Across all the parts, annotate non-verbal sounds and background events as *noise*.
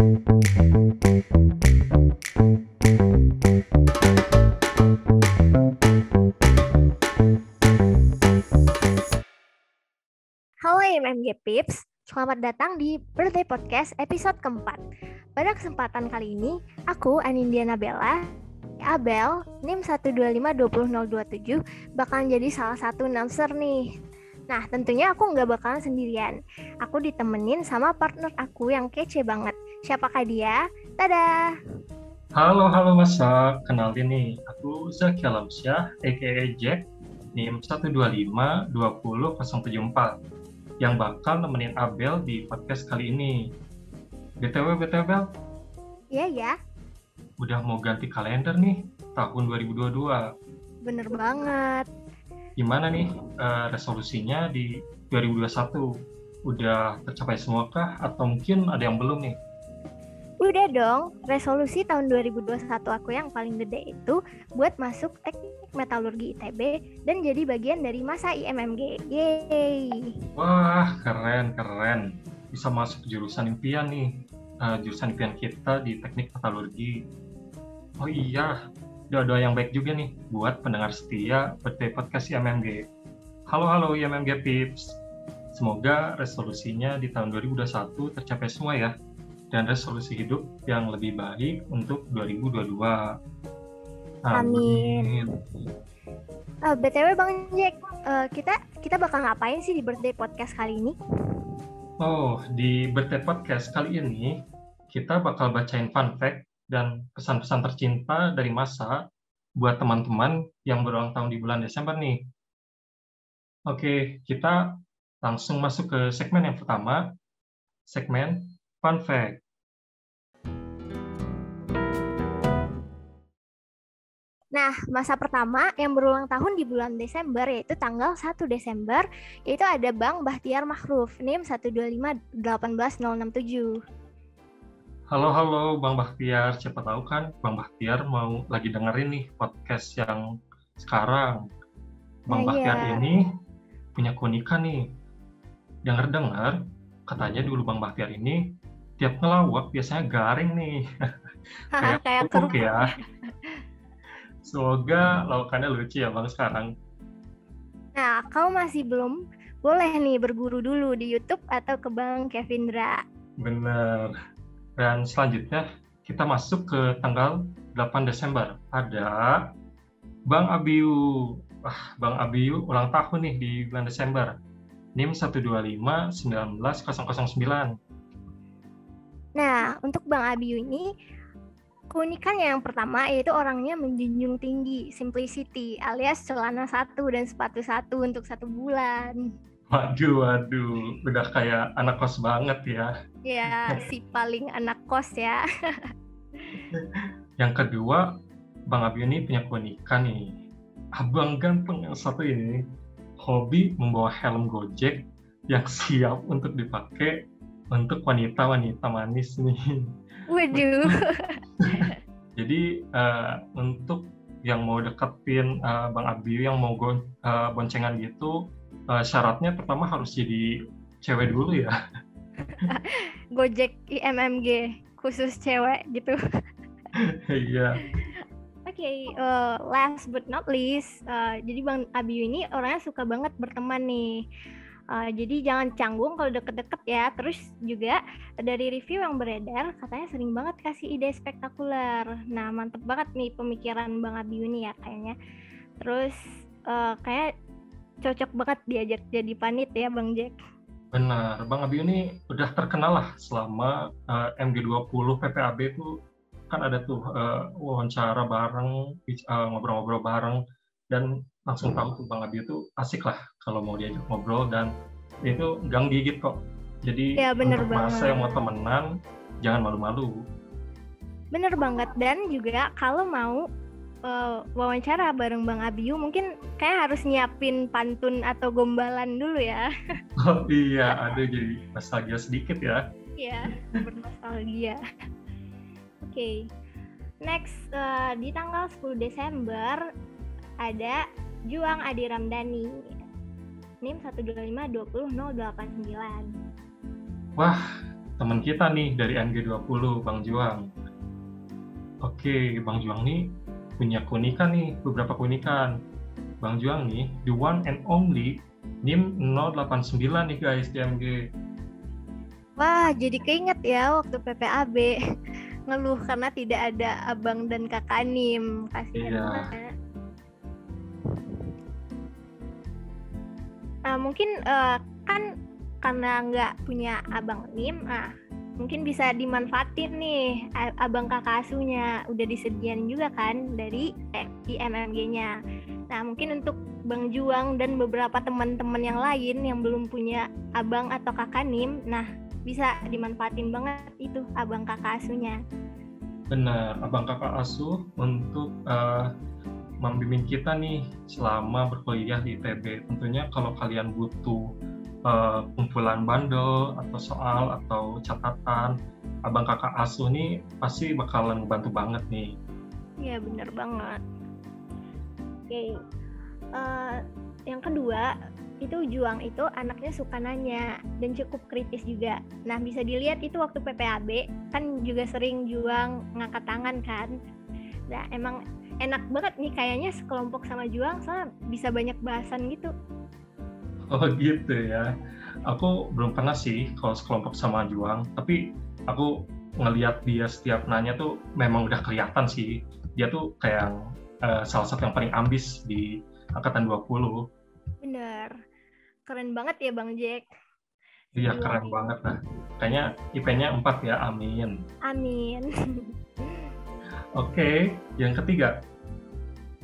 Halo MMG Pips, selamat datang di Birthday Podcast episode keempat. Pada kesempatan kali ini, aku Anindya Nabella, Abel, NIM 1252027, bakalan jadi salah satu announcer nih. Nah, tentunya aku nggak bakalan sendirian. Aku ditemenin sama partner aku yang kece banget. Siapakah dia? Dadah! Halo, halo Masa. Kenalin nih, aku Zaki Alamsyah, aka Jack, NIM 125-20074, yang bakal nemenin Abel di podcast kali ini. BTW, BTW, Bel, Iya ya, udah mau ganti kalender nih, tahun 2022. bener banget. Gimana nih eh, resolusinya di 2021? Udah tercapai semua kah? Atau mungkin ada yang belum nih? Udah dong, resolusi tahun 2021 aku yang paling gede itu buat masuk teknik metalurgi ITB dan jadi bagian dari masa IMMG. Yeay! Wah, keren, keren. Bisa masuk jurusan impian nih. Eh, jurusan impian kita di teknik metalurgi. Oh iya, doa-doa yang baik juga nih buat pendengar setia PT Podcast IMMG. Halo, halo IMMG Pips. Semoga resolusinya di tahun 2021 tercapai semua ya. Dan resolusi hidup yang lebih baik untuk 2022. Amin. Eh, BTW Bang Jack, eh, kita kita bakal ngapain sih di birthday podcast kali ini? Oh, di Birthday Podcast kali ini kita bakal bacain fun fact dan pesan-pesan tercinta dari masa buat teman-teman yang berulang tahun di bulan Desember nih. Oke, kita langsung masuk ke segmen yang pertama, segmen fun fact. Nah, masa pertama yang berulang tahun di bulan Desember yaitu tanggal 1 Desember yaitu ada Bang Bahtiar Makhruf NIM 125-18067. Halo, halo Bang Bahtiar. Siapa tahu kan Bang Bahtiar mau lagi dengerin nih podcast yang sekarang. Bang Nah, Bahtiar iya. ini punya keunikan nih. Dengar-dengar, katanya dulu Bang Bahtiar ini tiap ngelawak biasanya garing nih. Kayak Kayak kerupuk ya. Semoga lawakannya lucu ya Bang sekarang. Nah, kau masih belum boleh nih berguru dulu di YouTube atau ke Bang Kevindra. Bener. Dan selanjutnya kita masuk ke tanggal 8 Desember. Ada Bang Abiu. Wah, Bang Abiu ulang tahun nih di bulan Desember. NIM 125-19009. Nah, untuk Bang Abiu ini keunikannya yang pertama yaitu orangnya menjunjung tinggi simplicity alias celana satu dan sepatu satu untuk satu bulan. Waduh, waduh. Udah kayak anak kos banget ya. Ya, si paling anak kos ya. *laughs* Yang kedua, Bang Abiu ini punya keunikan nih. Abang ganteng yang satu ini hobi membawa helm Gojek yang siap untuk dipakai untuk wanita-wanita manis nih. *laughs* Waduh. *laughs* Jadi eh, untuk yang mau deketin eh, Bang Abiu yang mau gon- eh, boncengan gitu, eh, syaratnya pertama harus jadi cewek dulu ya. *laughs* Gojek IMMG khusus cewek gitu. Iya. Oke, eh, last but not least, eh, jadi Bang Abiu ini orangnya suka banget berteman nih. Eh, jadi jangan canggung kalau deket-deket ya. Terus juga dari review yang beredar, katanya sering banget kasih ide spektakuler. Nah, mantep banget nih pemikiran Bang Abiu ini ya kayaknya. Terus eh, kayak cocok banget diajak jadi panit ya Bang Jack. Benar, Bang Abiu ini udah terkenal lah selama eh, MG20 PPAB itu kan ada tuh eh, wawancara bareng, ngobrol-ngobrol bareng, dan langsung tahu tuh Bang Abiu tuh asik lah kalau mau diajak ngobrol dan itu gang gigit kok. Jadi Ya, bener untuk masa yang mau temenan, jangan malu-malu. Bener banget dan juga kalau mau eh, wawancara bareng Bang Abiu mungkin kayak harus nyiapin pantun atau gombalan dulu ya. *laughs* Oh iya, ada jadi nostalgia sedikit ya. Iya, bernostalgia. Oke. Next eh, di tanggal 10 Desember ada Juang Adi Ramdhani. NIM 125 20 089. Wah, teman kita nih dari NG20, Bang Juang. Oke, Bang Juang nih punya keunikan nih, beberapa keunikan. Bang Juang nih, the one and only NIM 089 nih guys di MG. Wah, jadi keinget ya waktu PPAB *laughs* ngeluh karena tidak ada abang dan kakak NIM. Kasihan Iya. banget. Nah, mungkin eh, kan karena nggak punya abang NIM, ah mungkin bisa dimanfaatin nih abang kakak asuhnya udah disediain juga kan dari eh, di MMG-nya. Nah, mungkin untuk Bang Juang dan beberapa teman-teman yang lain yang belum punya abang atau kakak NIM, nah bisa dimanfaatin banget itu abang kakak asuhnya. Benar, abang kakak asuh untuk eh, membimbing kita nih selama berkuliah di ITB. Tentunya kalau kalian butuh eh, kumpulan bandel atau soal atau catatan, abang kakak asuh nih pasti bakalan membantu banget nih. Iya bener banget. Oke, Eh, yang kedua itu Juang itu anaknya suka nanya dan cukup kritis juga. Nah bisa dilihat itu waktu PPAB kan juga sering Juang ngangkat tangan kan. Nah emang enak banget nih kayaknya sekelompok sama Juang soalnya bisa banyak bahasan gitu. Oh gitu ya. Aku belum pernah sih kalau sekelompok sama Juang, tapi aku ngelihat dia setiap nanya tuh memang udah kelihatan sih. Dia tuh kayak eh, salah satu yang paling ambis di angkatan 20. Bener, keren banget ya Bang Jack. Iya keren banget lah. Kayaknya IP-nya 4 ya, amin. Amin. *laughs* Oke, yang ketiga.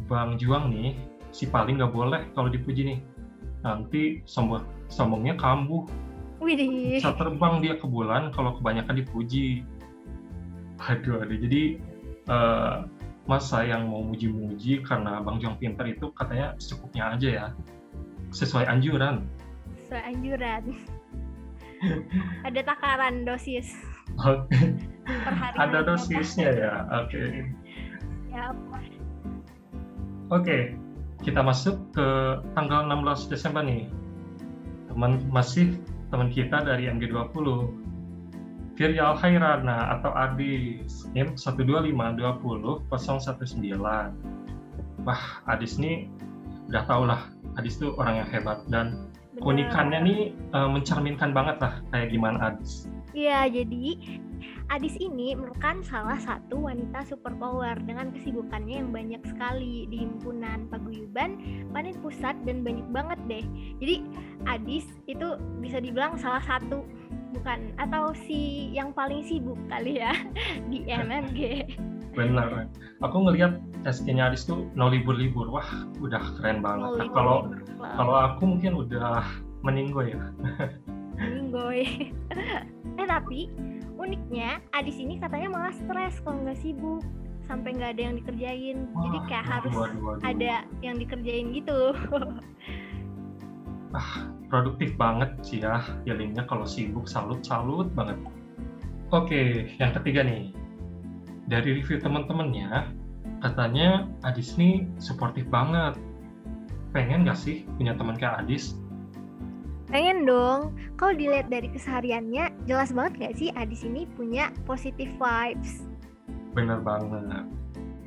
Bang Juang nih, si paling nggak boleh kalau dipuji nih. Nanti sombong sombongnya kambuh. Widih. Bisa terbang dia ke bulan kalau kebanyakan dipuji. Aduh, aduh. Jadi eh, masa yang mau muji-muji karena Bang Juang pinter itu katanya secukupnya aja ya. Sesuai anjuran. Sesuai anjuran. Ada takaran dosis hari. ada dosisnya ya. Oke. Ya, Oke, kita masuk ke tanggal 16 Desember nih. Teman masih teman kita dari MG20. Firya Alhairana atau Adis NIM 12520 019. Wah, Adis nih udah tau lah, Adis tuh orang yang hebat dan bener. keunikannya nih eh, mencerminkan banget lah kayak gimana Adis. Iya, jadi Adis ini merupakan salah satu wanita superpower dengan kesibukannya yang banyak sekali di himpunan paguyuban, panen pusat dan banyak banget deh. Jadi Adis itu bisa dibilang salah satu bukan atau si yang paling sibuk kali ya *laughs* di MMG. Benar. Aku ngelihat SK-nya Adis tuh no libur-libur. Wah, udah keren banget. Nah, kalau kalau aku mungkin udah meninggoy ya. Minggoy. *laughs* eh tapi uniknya Adis ini katanya malah stres kalau nggak sibuk sampai nggak ada yang dikerjain. Jadi Wah, kayak waduh, harus waduh, waduh. ada yang dikerjain gitu. *laughs* produktif banget sih ya healingnya kalau sibuk salut-salut banget. Oke, yang ketiga nih. Dari review teman-temannya, katanya Adis nih suportif banget. Pengen gak sih punya teman kayak Adis? Pengen dong. Kalau dilihat dari kesehariannya, jelas banget nggak sih Adis ini punya positive vibes. Bener banget.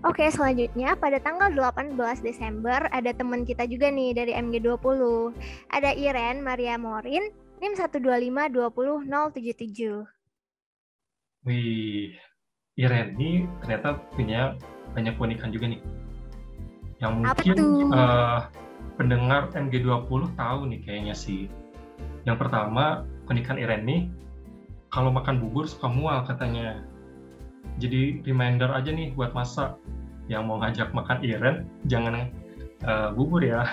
Oke, selanjutnya pada tanggal 18 Desember ada teman kita juga nih dari MG20. Ada Iren Maria Morin, NIM 125200077. Wih, Iren ini ternyata punya banyak keunikan juga nih. Yang Apa mungkin eh, pendengar MG20 tahu nih kayaknya sih. Yang pertama, keunikan Iren nih, kalau makan bubur suka mual katanya. Jadi reminder aja nih buat masak. Yang mau ngajak makan Iren, jangan eh, bubur ya.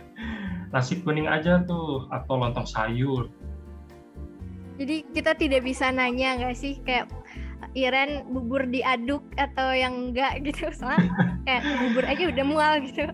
*laughs* Nasi kuning aja tuh, atau lontong sayur. Jadi kita tidak bisa nanya nggak sih kayak Iren bubur diaduk atau yang enggak gitu *laughs* soalnya kayak bubur aja udah mual gitu.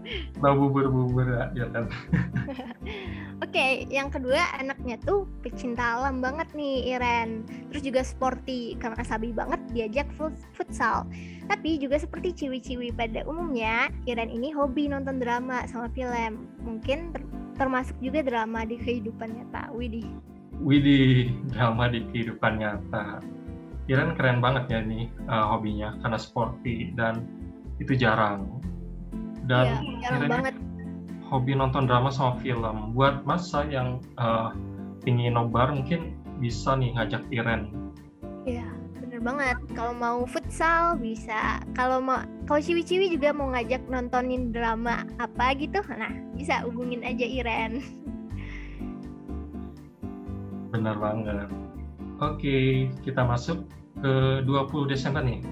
Nah bubur-bubur ya, ya kan. *laughs* Oke, yang kedua anaknya tuh pecinta alam banget nih Iren. Terus juga sporty karena sabi banget diajak fut- futsal. Tapi juga seperti ciwi-ciwi pada umumnya, Iren ini hobi nonton drama sama film. Mungkin ter- termasuk juga drama di kehidupan nyata. Widih. Widih, drama di kehidupan nyata. Iren keren banget ya nih uh, hobinya karena sporty dan itu jarang. Dan iya, jarang banget. hobi nonton drama sama film. Buat masa yang uh, ingin nobar mungkin bisa nih ngajak Iren. Iya, bener banget. Kalau mau futsal bisa. Kalau mau kalau ciwi-ciwi juga mau ngajak nontonin drama apa gitu, nah bisa hubungin aja Iren. Benar banget. Oke, kita masuk ke 20 Desember nih.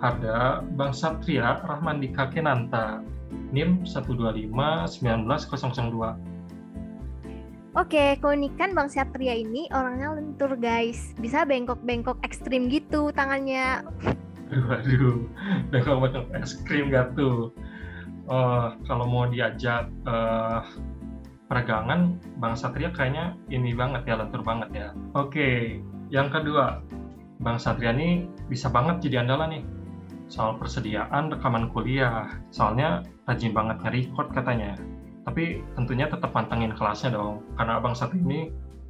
Ada Bang Satria Rahmandika Kenanta, NIM 125-19002. Oke, keunikan Bang Satria ini orangnya lentur guys. Bisa bengkok-bengkok ekstrim gitu tangannya. Aduh, aduh. bengkok-bengkok ekstrim gak tuh? Uh, kalau mau diajak uh, peregangan Bang Satria kayaknya ini banget ya lentur banget ya. Oke, yang kedua Bang Satria ini bisa banget jadi andalan nih soal persediaan rekaman kuliah. Soalnya rajin banget nge-record katanya. Tapi tentunya tetap pantengin kelasnya dong, karena Bang Satria ini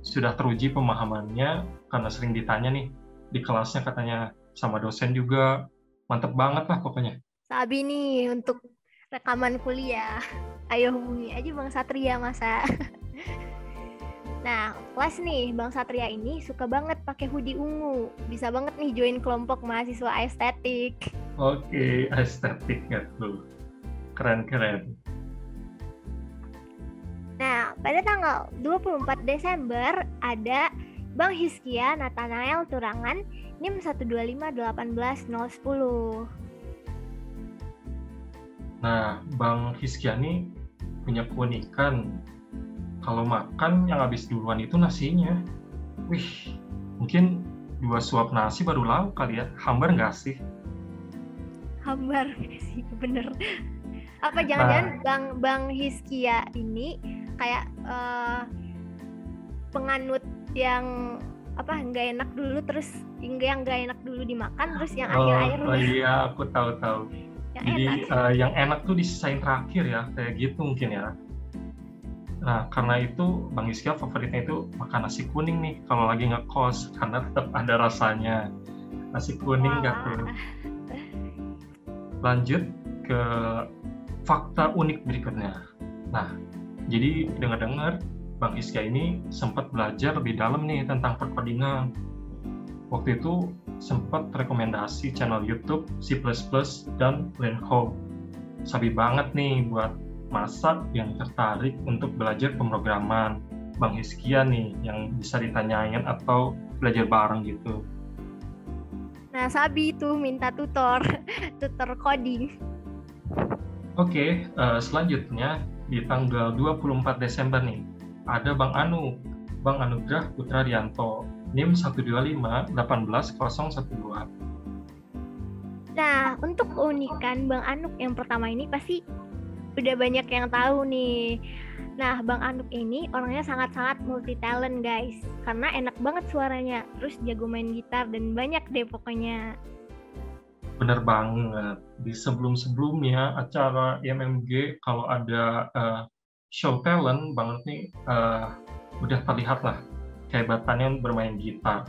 sudah teruji pemahamannya karena sering ditanya nih di kelasnya katanya sama dosen juga. Mantep banget lah pokoknya. Sabi nih untuk rekaman kuliah. Ayo hubungi aja Bang Satria masa. *laughs* Nah, kelas nih, Bang Satria ini suka banget pakai hoodie ungu. Bisa banget nih join kelompok mahasiswa estetik. Oke, estetik ya tuh. Keren-keren. Nah, pada tanggal 24 Desember ada Bang Hiskia Nathanael Turangan NIM 125 Nah, Bang Hiskiani punya keunikan kalau makan yang habis duluan itu nasinya. Wih, mungkin dua suap nasi baru lauk kali ya. Hambar nggak sih? Hambar sih, *laughs* bener. Apa jangan-jangan nah. Bang Bang Hiskia ini kayak uh, penganut yang apa nggak enak dulu terus hingga yang nggak enak dulu dimakan terus yang akhir-akhir oh, oh iya aku tahu tahu yang Jadi enak. Uh, yang enak tuh disisain terakhir ya, kayak gitu mungkin ya. Nah, karena itu Bang Iskia favoritnya itu makan nasi kuning nih kalau lagi ngekos karena tetap ada rasanya. Nasi kuning nggak tuh. Lanjut ke fakta unik berikutnya. Nah, jadi dengar-dengar Bang Iskia ini sempat belajar lebih dalam nih tentang perkodingan. Waktu itu sempat rekomendasi channel YouTube C++ dan Lenho. Sabi banget nih buat masa yang tertarik untuk belajar pemrograman. Bang Hiskia nih yang bisa ditanyain atau belajar bareng gitu. Nah, Sabi itu minta tutor, *laughs* tutor coding. Oke, okay, uh, eh, selanjutnya di tanggal 24 Desember nih, ada Bang Anu, Bang Anugrah Putra Rianto NIM 125 18012. Nah, untuk keunikan Bang Anuk yang pertama ini pasti udah banyak yang tahu nih. Nah, Bang Anuk ini orangnya sangat-sangat multi talent, guys. Karena enak banget suaranya, terus jago main gitar dan banyak deh pokoknya. Bener banget. Di sebelum-sebelumnya acara IMMG kalau ada uh, show talent, banget nih uh, udah terlihat lah kehebatannya bermain gitar.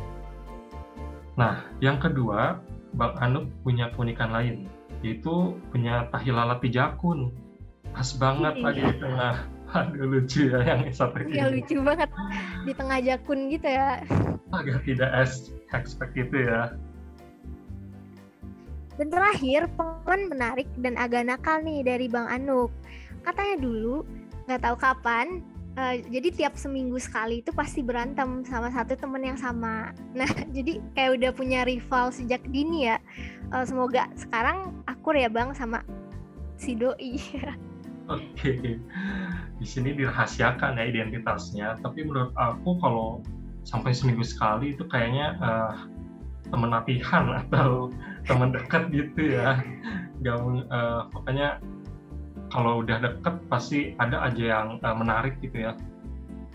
Nah, yang kedua, Bang Anuk punya keunikan lain, yaitu punya tahi lalat pijakun. Pas banget iya. lagi di tengah. *laughs* Aduh lucu ya yang satu ini. Iya lucu banget di tengah jakun gitu ya. Agak tidak expect itu ya. Dan terakhir, pengalaman menarik dan agak nakal nih dari Bang Anuk. Katanya dulu, nggak tahu kapan, uh, jadi tiap seminggu sekali itu pasti berantem sama satu temen yang sama. Nah, *laughs* jadi kayak udah punya rival sejak dini ya. Uh, semoga sekarang akur ya bang sama si doi. *laughs* Oke, di sini dirahasiakan ya identitasnya. Tapi menurut aku kalau sampai seminggu sekali itu kayaknya uh, teman latihan *laughs* atau teman dekat gitu ya. Gak, uh, pokoknya kalau udah deket pasti ada aja yang uh, menarik gitu ya.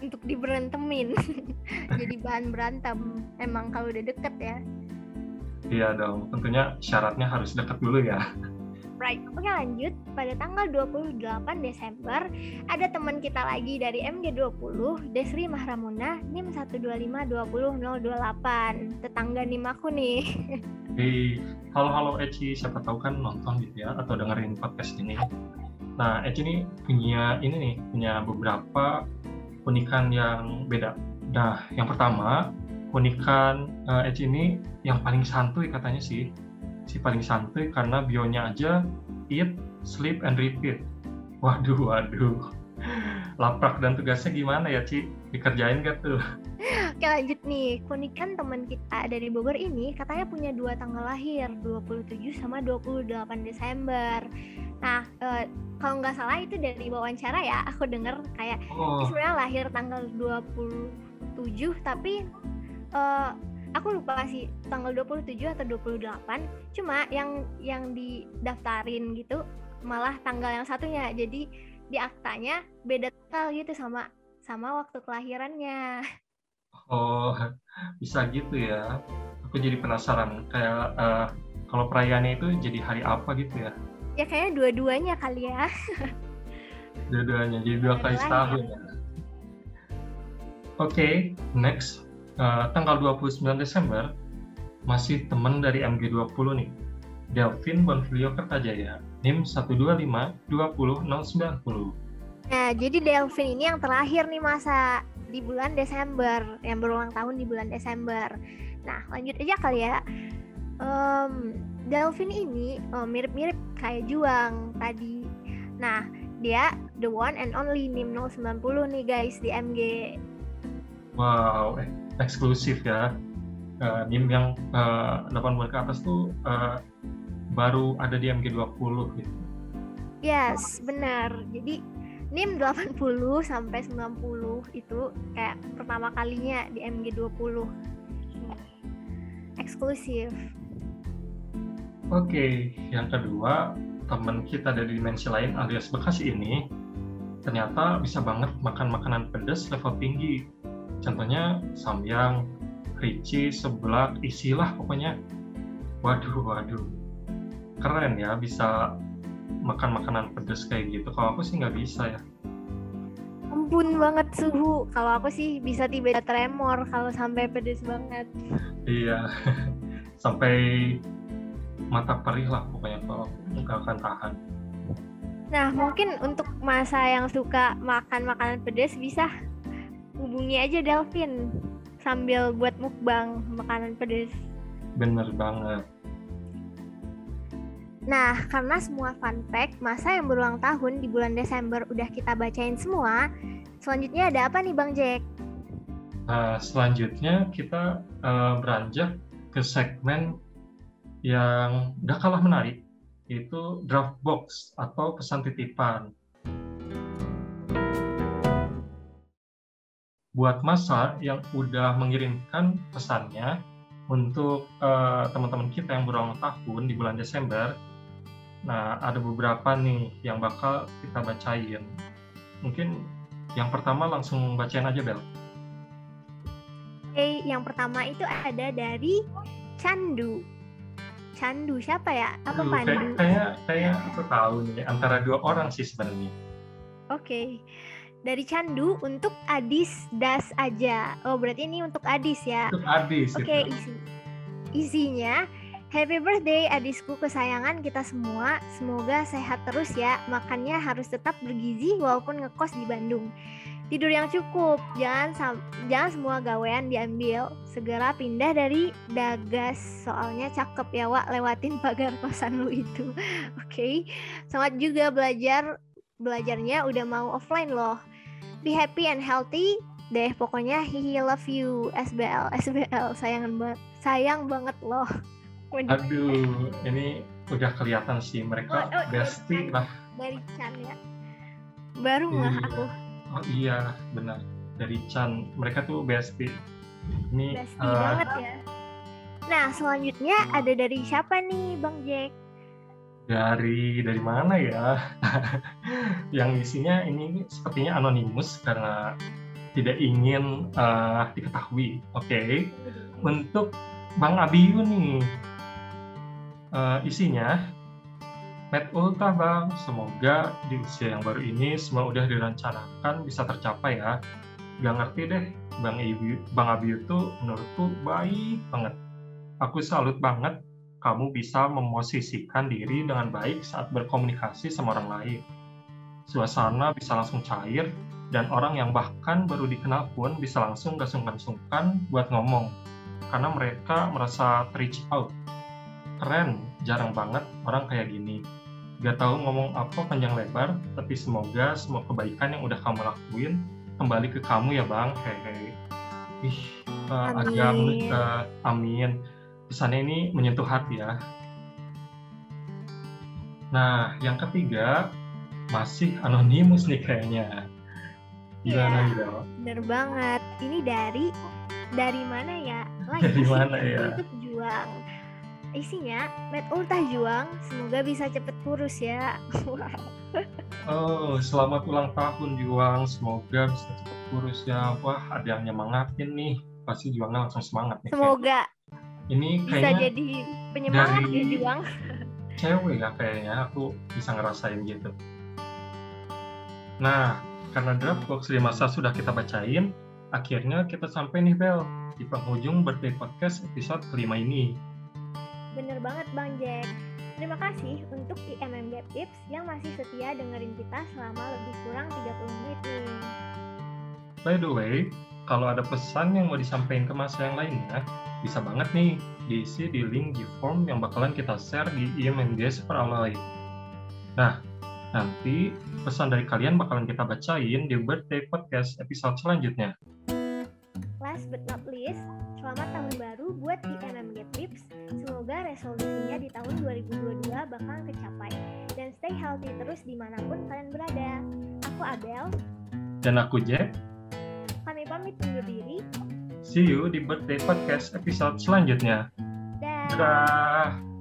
Untuk diberantemin *laughs* jadi bahan berantem. Emang kalau udah deket ya. Iya dong. Tentunya syaratnya harus deket dulu ya. Right. Oke lanjut pada tanggal 28 Desember ada teman kita lagi dari MG20, Desri Mahramuna, NIM 1252008. Tetangga NIM aku nih. Hey, halo-halo Eci, siapa tahu kan nonton gitu ya atau dengerin podcast ini. Nah, Eci ini punya ini nih, punya beberapa unikan yang beda. Nah, yang pertama, unikan uh, Eci ini yang paling santuy katanya sih si paling santuy karena bionya aja eat, sleep, and repeat. Waduh, waduh. Laprak dan tugasnya gimana ya, Ci? Dikerjain gak tuh? Oke lanjut nih, Kunikan teman kita dari Bogor ini katanya punya dua tanggal lahir, 27 sama 28 Desember. Nah, eh, kalau nggak salah itu dari wawancara ya, aku denger kayak oh. sebenarnya lahir tanggal 27 tapi eh, aku lupa sih tanggal 27 atau 28 cuma yang yang didaftarin gitu malah tanggal yang satunya. Jadi di aktanya beda tanggal gitu sama sama waktu kelahirannya. Oh bisa gitu ya. Aku jadi penasaran kayak uh, kalau perayaannya itu jadi hari apa gitu ya? Ya kayaknya dua-duanya kali ya. Dua-duanya jadi dua kali setahun ya. Oke okay, next. Uh, tanggal 29 Desember masih teman dari MG20 nih. Delvin Bonfilio Kertajaya, NIM 125-20090. Nah, jadi Delvin ini yang terakhir nih masa di bulan Desember, yang berulang tahun di bulan Desember. Nah, lanjut aja kali ya. Um, Delvin ini um, mirip-mirip kayak Juang tadi. Nah, dia the one and only NIM 090 nih guys di MG. Wow, eh eksklusif ya uh, NIM yang uh, 8 bulan ke atas tuh uh, baru ada di MG20 gitu. Yes, benar. Jadi NIM 80 sampai 90 itu kayak pertama kalinya di MG20. Eksklusif. Oke, okay. yang kedua, teman kita dari dimensi lain alias Bekasi ini ternyata bisa banget makan makanan pedas level tinggi contohnya samyang rici seblak isilah pokoknya waduh waduh keren ya bisa makan makanan pedas kayak gitu. Kalau aku sih nggak bisa ya. Ampun banget suhu. Kalau aku sih bisa tiba tiba tremor kalau sampai pedas banget. Iya. *laughs* Sampai mata perih lah pokoknya kalau nggak akan tahan. Nah mungkin untuk masa yang suka makan makanan pedas bisa hubungi aja Delvin sambil buat mukbang makanan pedas. Bener banget. Nah, karena semua fun fact masa yang berulang tahun di bulan Desember udah kita bacain semua, selanjutnya ada apa nih Bang Jack? Uh, selanjutnya kita uh, beranjak ke segmen yang gak kalah menarik, yaitu draft box atau pesan titipan. buat masa yang udah mengirimkan pesannya untuk uh, teman-teman kita yang berulang tahun di bulan Desember. Nah, ada beberapa nih yang bakal kita bacain. Mungkin yang pertama langsung bacain aja, Bel. Oke, yang pertama itu ada dari Candu. Candu siapa ya? Apa Aduh, Pandu? Kayak kayak aku tahu nih antara dua orang sih sebenarnya. Oke. Dari Candu untuk Adis Das aja. Oh, berarti ini untuk Adis ya. Untuk Adis. Oke, isi. Isinya Happy birthday adisku kesayangan kita semua. Semoga sehat terus ya. Makannya harus tetap bergizi walaupun ngekos di Bandung. Tidur yang cukup, jangan jangan semua gawean diambil. Segera pindah dari Dagas, soalnya cakep ya Wak lewatin pagar kosan lu itu. *laughs* Oke, okay. semangat juga belajar belajarnya udah mau offline loh be happy and healthy deh pokoknya he love you SBL SBL sayang banget sayang banget loh aduh ini udah kelihatan sih mereka oh, oh, bestie lah. dari Chan ya. Baru iya. aku. Oh iya benar. Dari Chan. Mereka tuh bestie. Ini bestie uh, banget ya. Nah selanjutnya ada dari siapa nih Bang Jack? Dari dari mana ya? *laughs* yang isinya ini sepertinya anonimus karena tidak ingin uh, diketahui. Oke, okay. untuk Bang Abiyu nih uh, isinya Met Ulta bang, semoga di usia yang baru ini semua udah direncanakan bisa tercapai ya. Gak ngerti deh, Bang Ibu, Bang Abi itu menurutku baik banget. Aku salut banget kamu bisa memosisikan diri dengan baik saat berkomunikasi sama orang lain. Suasana bisa langsung cair, dan orang yang bahkan baru dikenal pun bisa langsung gak sungkan-sungkan buat ngomong, karena mereka merasa reach out. Keren, jarang banget orang kayak gini. Gak tahu ngomong apa panjang lebar, tapi semoga semua kebaikan yang udah kamu lakuin kembali ke kamu ya bang. Hehe. Ih, uh, agak uh, amin pesannya ini menyentuh hati ya. Nah, yang ketiga masih anonimus nih kayaknya. Gimana ya, gitu? Bener banget. Ini dari dari mana ya? Lagi dari mana ya? Untuk juang. Isinya, Met Ultah Juang, semoga bisa cepet kurus ya. *laughs* oh, selamat ulang tahun Juang, semoga bisa cepet kurus ya. Wah, ada yang nyemangatin nih. Pasti Juangnya langsung semangat nih. Semoga. Ini bisa jadi penyemangat dari ya juang cewek ya kayaknya aku bisa ngerasain gitu nah karena draft box 5 sudah kita bacain akhirnya kita sampai nih Bel di penghujung birthday podcast episode kelima ini bener banget Bang Jack Terima kasih untuk IMM Gap Tips yang masih setia dengerin kita selama lebih kurang 30 menit nih. By the way, kalau ada pesan yang mau disampaikan ke masa yang lainnya, bisa banget nih diisi di link di form yang bakalan kita share di IMNG Superalloy. Nah, nanti pesan dari kalian bakalan kita bacain di birthday podcast episode selanjutnya. Last but not least, selamat tahun baru buat di MMG Tips. Semoga resolusinya di tahun 2022 bakal kecapai. Dan stay healthy terus di mana pun kalian berada. Aku Abel. Dan aku Jack. Kami pamit undur diri. See you di birthday podcast episode selanjutnya. Dah. Dadah.